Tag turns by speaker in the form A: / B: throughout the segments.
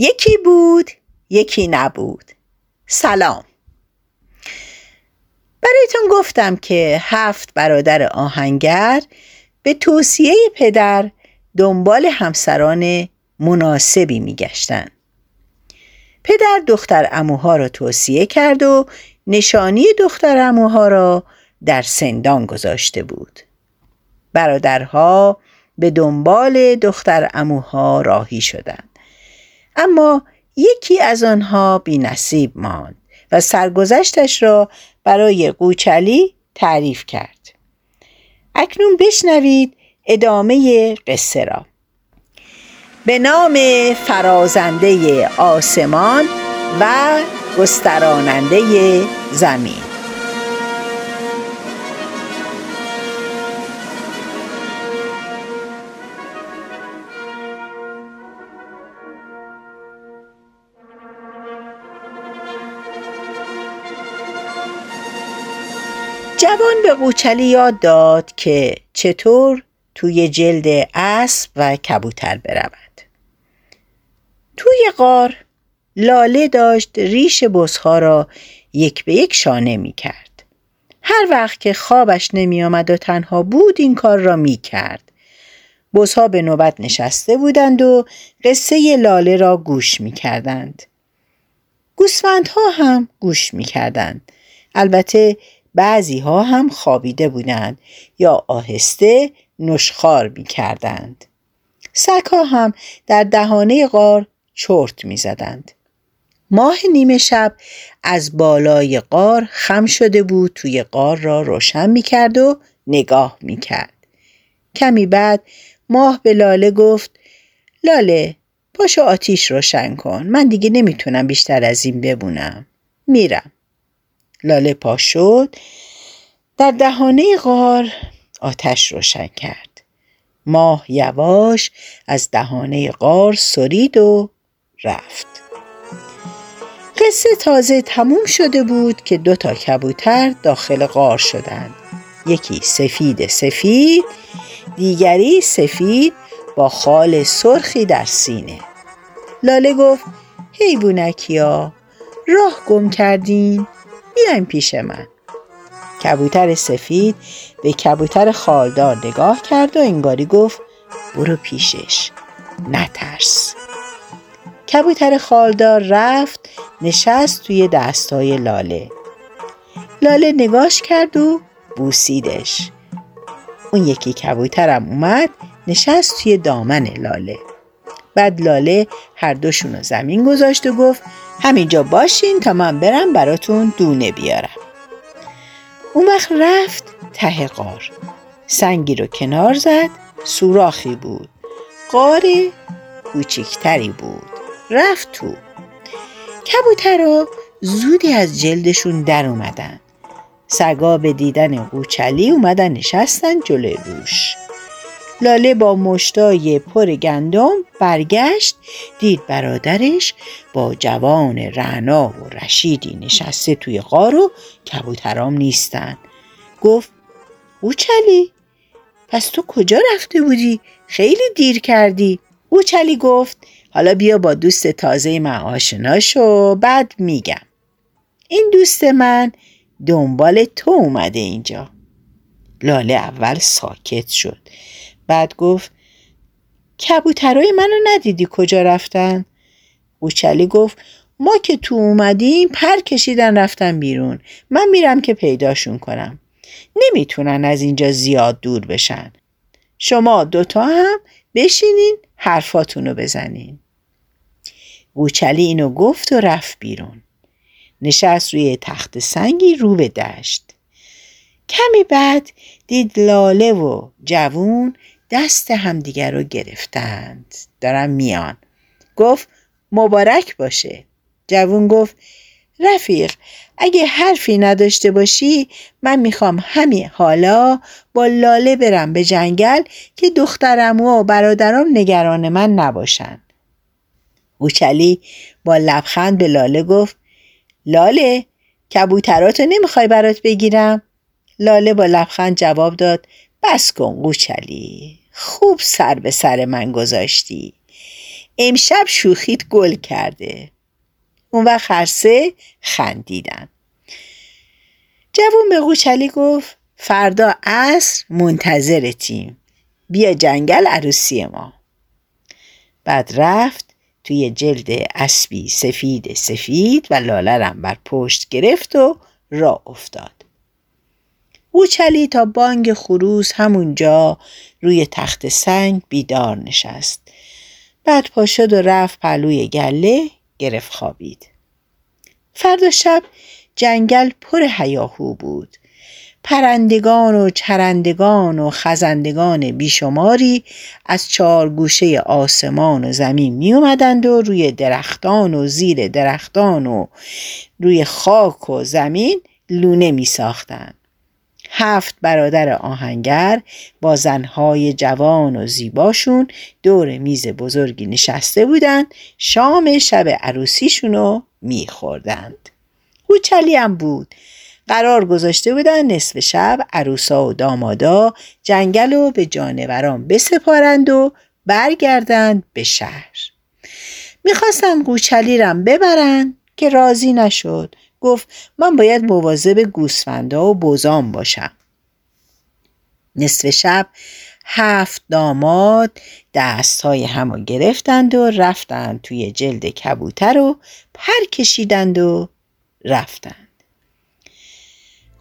A: یکی بود یکی نبود. سلام. برایتون گفتم که هفت برادر آهنگر به توصیه پدر دنبال همسران مناسبی میگشتن. پدر دختر اموها را توصیه کرد و نشانی دختر اموها را در سندان گذاشته بود. برادرها به دنبال دختر اموها راهی شدند. اما یکی از آنها بی نصیب ماند و سرگذشتش را برای قوچلی تعریف کرد. اکنون بشنوید ادامه قصه را. به نام فرازنده آسمان و گستراننده زمین. جوان به قوچلی یاد داد که چطور توی جلد اسب و کبوتر برود توی غار لاله داشت ریش بزها را یک به یک شانه می کرد. هر وقت که خوابش نمی آمد و تنها بود این کار را می کرد. بزها به نوبت نشسته بودند و قصه لاله را گوش می کردند. گوسفندها هم گوش می کردند. البته بعضی ها هم خوابیده بودند یا آهسته نشخار می کردند. سگها هم در دهانه غار چرت می زدند. ماه نیمه شب از بالای غار خم شده بود توی غار را روشن می کرد و نگاه می کرد. کمی بعد ماه به لاله گفت لاله پاشو آتیش روشن کن من دیگه نمی‌تونم بیشتر از این ببونم میرم لاله پا شد. در دهانه غار آتش روشن کرد. ماه یواش از دهانه غار سرید و رفت. قصه تازه تموم شده بود که دو تا کبوتر داخل غار شدند. یکی سفید سفید دیگری سفید با خال سرخی در سینه. لاله گفت حیوونکیا راه گم کردین؟ بیاین پیش من. کبوتر سفید به کبوتر خالدار نگاه کرد و انگاری گفت برو پیشش نترس. کبوتر خالدار رفت نشست توی دستای لاله. لاله نگاش کرد و بوسیدش. اون یکی کبوترم اومد نشست توی دامن لاله. بعد لاله هر دوشون رو زمین گذاشت و گفت همینجا باشین تا من برم براتون دونه بیارم. اون وقت رفت ته قار سنگی رو کنار زد سوراخی بود. قار کوچکتری بود. رفت تو. کبوترا زودی از جلدشون در اومدن. سگا به دیدن قوچلی اومدن نشستن جلوی روش. لاله با مشتای پر گندم برگشت دید برادرش با جوان رعنا و رشیدی نشسته توی غار و کبوترام نیستن. گفت اوچلی پس تو کجا رفته بودی؟ خیلی دیر کردی. اوچلی گفت حالا بیا با دوست تازه من آشنا شو بعد میگم. این دوست من دنبال تو اومده اینجا. لاله اول ساکت شد. بعد گفت کبوترای منو ندیدی کجا رفتن؟ اوچلی گفت ما که تو اومدیم پر کشیدن رفتن بیرون. من میرم که پیداشون کنم. نمی‌تونن از اینجا زیاد دور بشن. شما دوتا هم بشینین حرفاتونو بزنین. اوچلی اینو گفت و رفت بیرون. نشست روی تخت سنگی رو به دشت. کمی بعد دید لاله و جوون دست همدیگر رو گرفتند. دارن میان. گفت مبارک باشه. جوون گفت رفیق اگه حرفی نداشته باشی من می‌خوام همین حالا با لاله برم به جنگل که دخترم و برادرم نگران من نباشن. اوچلی با لبخند به لاله گفت لاله کبوتراتو نمی‌خوای برات بگیرم؟ لاله با لبخند جواب داد بس کن قوچلی خوب سر به سر من گذاشتی. امشب شوخیت گل کرده. اون وقت هر خندیدن. جوون به قوچلی گفت فردا عصر منتظرتیم بیا جنگل عروسی ما. بعد رفت توی جلد اسبی سفید سفید و لالرم بر پشت گرفت و را افتاد. اوچلی تا بانگ خروس همونجا روی تخت سنگ بیدار نشست. بعد پا شد و رفت پلوی گله گرفت خوابید. فردا شب جنگل پر هیاهو بود. پرندگان و چرندگان و خزندگان بیشماری از چهار گوشه آسمان و زمین می اومدند و روی درختان و زیر درختان و روی خاک و زمین لونه می ساختند. هفت برادر آهنگر با زنهای جوان و زیباشون دور میز بزرگی نشسته بودند شام شب عروسیشون رو میخوردند. هوچلی هم بود. قرار گذاشته بودن نصف شب عروسا و دامادا جنگل رو به جانوران بسپارند و برگردند به شهر. می‌خواستن قوچلی رم ببرن که راضی نشد. گفت من باید مواظب گوسفندا و بزام باشم. نصف شب هفت داماد دست های همو گرفتند و رفتند توی جلد کبوتر و پر کشیدند و رفتند.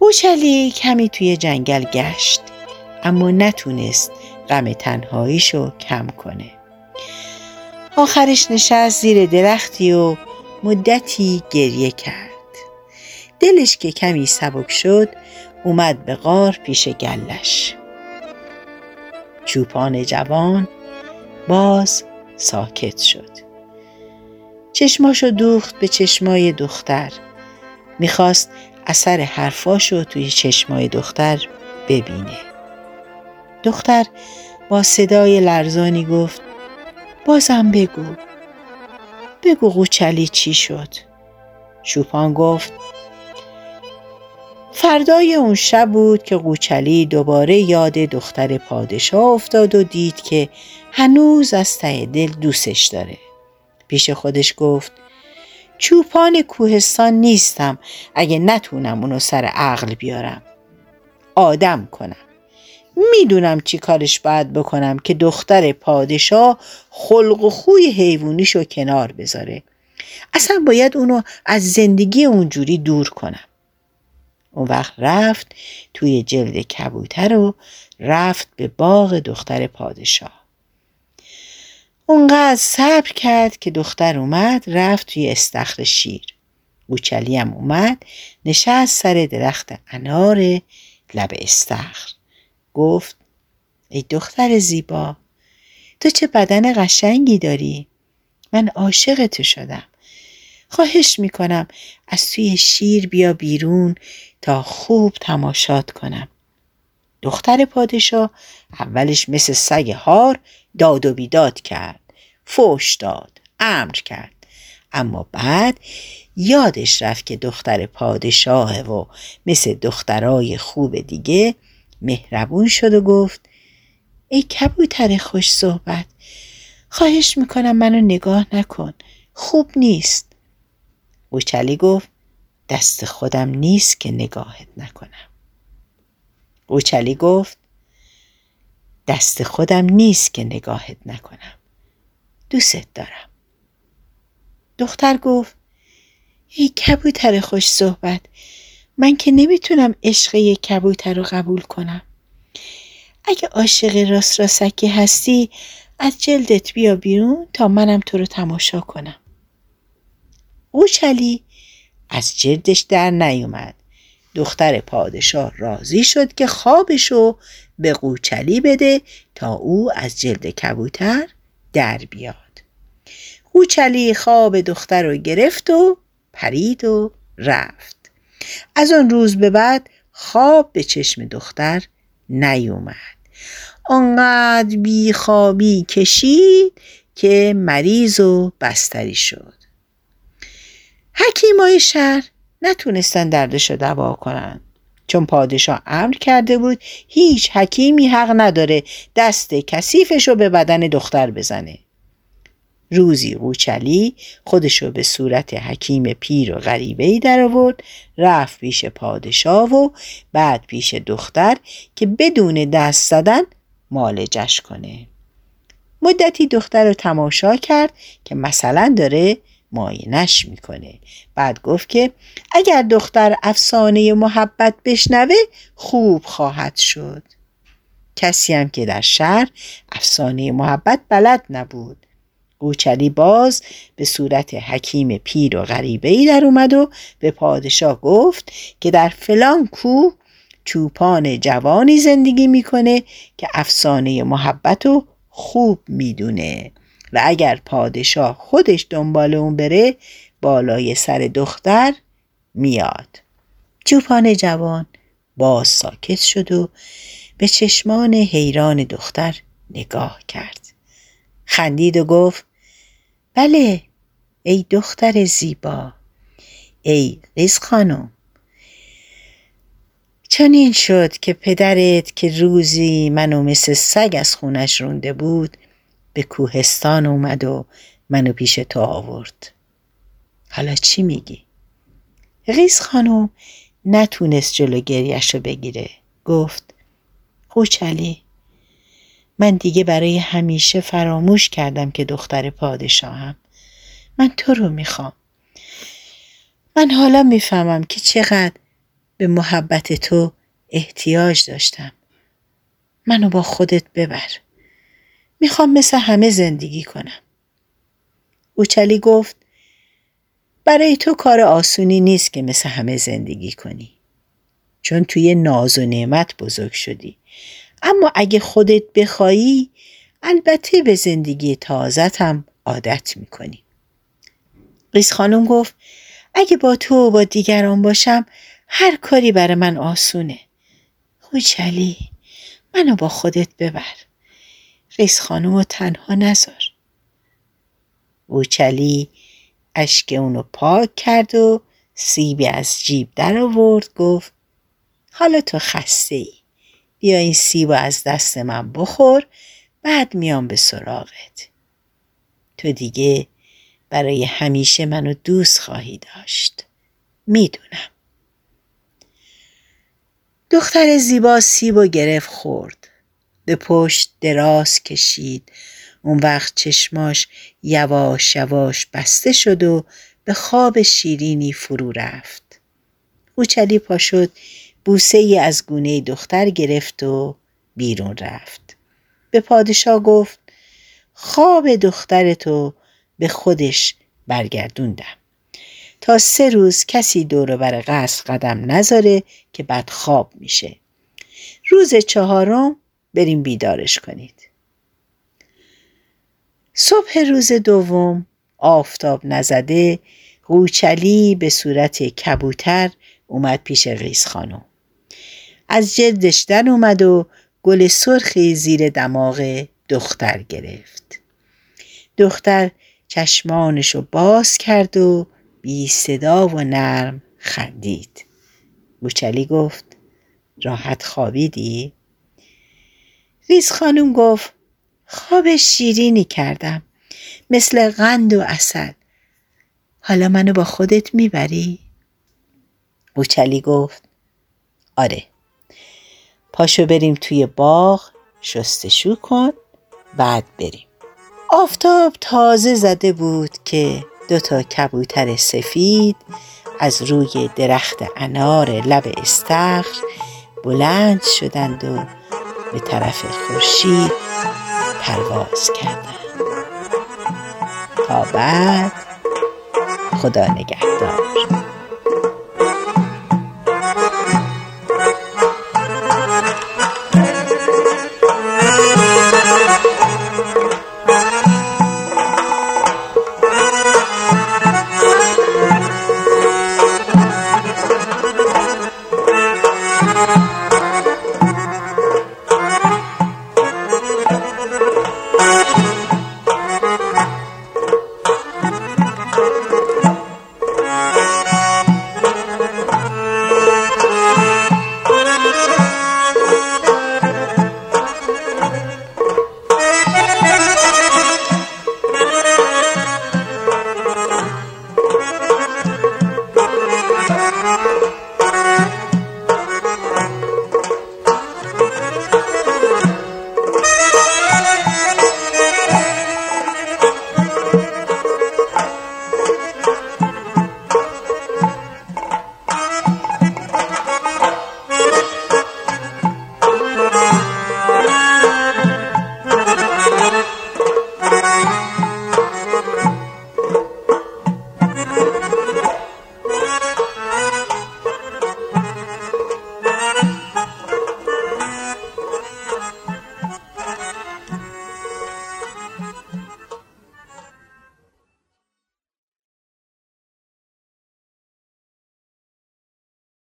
A: هوشلی کمی توی جنگل گشت اما نتونست غم تنهاییشو کم کنه. آخرش نشست زیر درختی و مدتی گریه کرد. دلش که کمی سبک شد اومد به غار پیش گلش. چوپان جوان باز ساکت شد. چشماشو دوخت به چشمای دختر. می‌خواست اثر حرفاشو توی چشمای دختر ببینه. دختر با صدای لرزانی گفت بازم بگو. بگو قوچلی چی شد. چوپان گفت فردای اون شب بود که قوچلی دوباره یاد دختر پادشاه افتاد و دید که هنوز از ته دل دوستش داره. پیش خودش گفت چوپان کوهستان نیستم اگه نتونم اونو سر عقل بیارم. آدم کنم. می‌دونم چی کارش باید بکنم که دختر پادشاه خلق و خوی حیوانیشو کنار بذاره. اصلا باید اونو از زندگی اونجوری دور کنم. اون وقت رفت توی جلد کبوتر و رفت به باغ دختر پادشاه. اونقدر صبر کرد که دختر اومد رفت توی استخر شیر. گوچلی هم اومد نشست سر درخت انار لب استخر. گفت ای دختر زیبا تو چه بدن قشنگی داری؟ من عاشق تو شدم. خواهش می‌کنم از توی شیر بیا بیرون تا خوب تماشات کنم. دختر پادشاه اولش مثل سگ هار داد و بیداد کرد. فوش داد امر کرد. اما بعد یادش رفت که دختر پادشاه و مثل دخترای خوب دیگه مهربون شد و گفت ای کبوتر خوش صحبت خواهش می‌کنم منو نگاه نکن. خوب نیست. اوچلی گفت دست خودم نیست که نگاهت نکنم. اوچلی گفت دست خودم نیست که نگاهت نکنم. دوست دارم. دختر گفت ای کبوتر خوش صحبت. من که نمی‌تونم عشق یک کبوتر رو قبول کنم. اگه عاشق راست راستکی هستی از جلدت بیا بیرون تا منم تو رو تماشا کنم. اوچلی از جلدش در نیومد. دختر پادشاه راضی شد که خوابشو به قوچلی بده تا او از جلد کبوتر در بیاد. قوچلی خواب دختر رو گرفت و پرید و رفت. از آن روز به بعد خواب به چشم دختر نیومد. آنقدر بیخوابی کشید که مریض و بستری شد. حکیمای شهر نتونستن دردش رو دوا کنن. چون پادشاه امر کرده بود هیچ حکیمی حق نداره دست کثیفش رو به بدن دختر بزنه. روزی قوچلی خودشو به صورت حکیم پیر و غریبه در آورد رفت پیش پادشاه و بعد پیش دختر که بدون دست زدن مالجش کنه. مدتی دختر رو تماشا کرد که مثلا داره ماینش می‌کنه. بعد گفت که اگر دختر افسانه محبت بشنوه خوب خواهد شد. کسی هم که در شهر افسانه محبت بلد نبود. گوچلی باز به صورت حکیم پیر و غریبه ای در اومد و به پادشاه گفت که در فلان کوه چوپان جوانی زندگی می‌کنه که افسانه محبت رو خوب می‌دونه. و اگر پادشاه خودش دنبال اون بره بالای سر دختر میاد. چوپان جوان باز ساکت شد و به چشمان حیران دختر نگاه کرد. خندید و گفت بله ای دختر زیبا ای ریز خانم. چنین شد که پدرت که روزی منو مثل سگ از خونش رونده بود به کوهستان اومد و منو پیش تو آورد. حالا چی میگی؟ ریز خانم نتونست جلو گریش رو بگیره. گفت قوچلی من دیگه برای همیشه فراموش کردم که دختر پادشاهم. من تو رو می‌خوام. من حالا می‌فهمم که چقدر به محبت تو احتیاج داشتم. منو با خودت ببر. می‌خوام مثل همه زندگی کنم. اوچلی گفت برای تو کار آسونی نیست که مثل همه زندگی کنی. چون توی ناز و نعمت بزرگ شدی. اما اگه خودت بخوایی البته به زندگی تازت هم عادت می‌کنی. قیس خانم گفت اگه با تو و با دیگران باشم هر کاری برای من آسونه. خوچلی منو با خودت ببر. قیس خانم رو تنها نذار. اوچلی اشک اونو پاک کرد و سیبی از جیب در آورد گفت حالا تو خسته ای بیا این سیب از دست من بخور بعد میام به سراغت. تو دیگه برای همیشه منو دوست خواهی داشت. می‌دونم. دختر زیبا سیب و گرفت خورد. به پشت دراز کشید. اون وقت چشماش یواش یواش بسته شد و به خواب شیرینی فرو رفت. اوچلی پا شد بوسه ای از گونه دختر گرفت و بیرون رفت. به پادشاه گفت خواب دخترتو به خودش برگردوندم. تا سه روز کسی دور بر قصر قدم نذاره که بعد خواب میشه. روز چهارم بریم بیدارش کنید. صبح روز دوم آفتاب نزده قوچلی به صورت کبوتر اومد پیش ریز خانم. از جلدش در اومد و گل سرخی زیر دماغ دختر گرفت. دختر چشمانشو باز کرد و بی صدا و نرم خندید. بوچلی گفت راحت خوابیدی؟ ریز خانم گفت خواب شیرینی کردم مثل قند و اصل حالا منو با خودت می‌بری؟ بوچلی گفت آره. پاشو بریم توی باغ شستشو کن بعد بریم. آفتاب تازه زده بود که دوتا کبوتر سفید از روی درخت انار لب استخر بلند شدند و به طرف خورشید پرواز کردند تا بعد خدا نگهدار.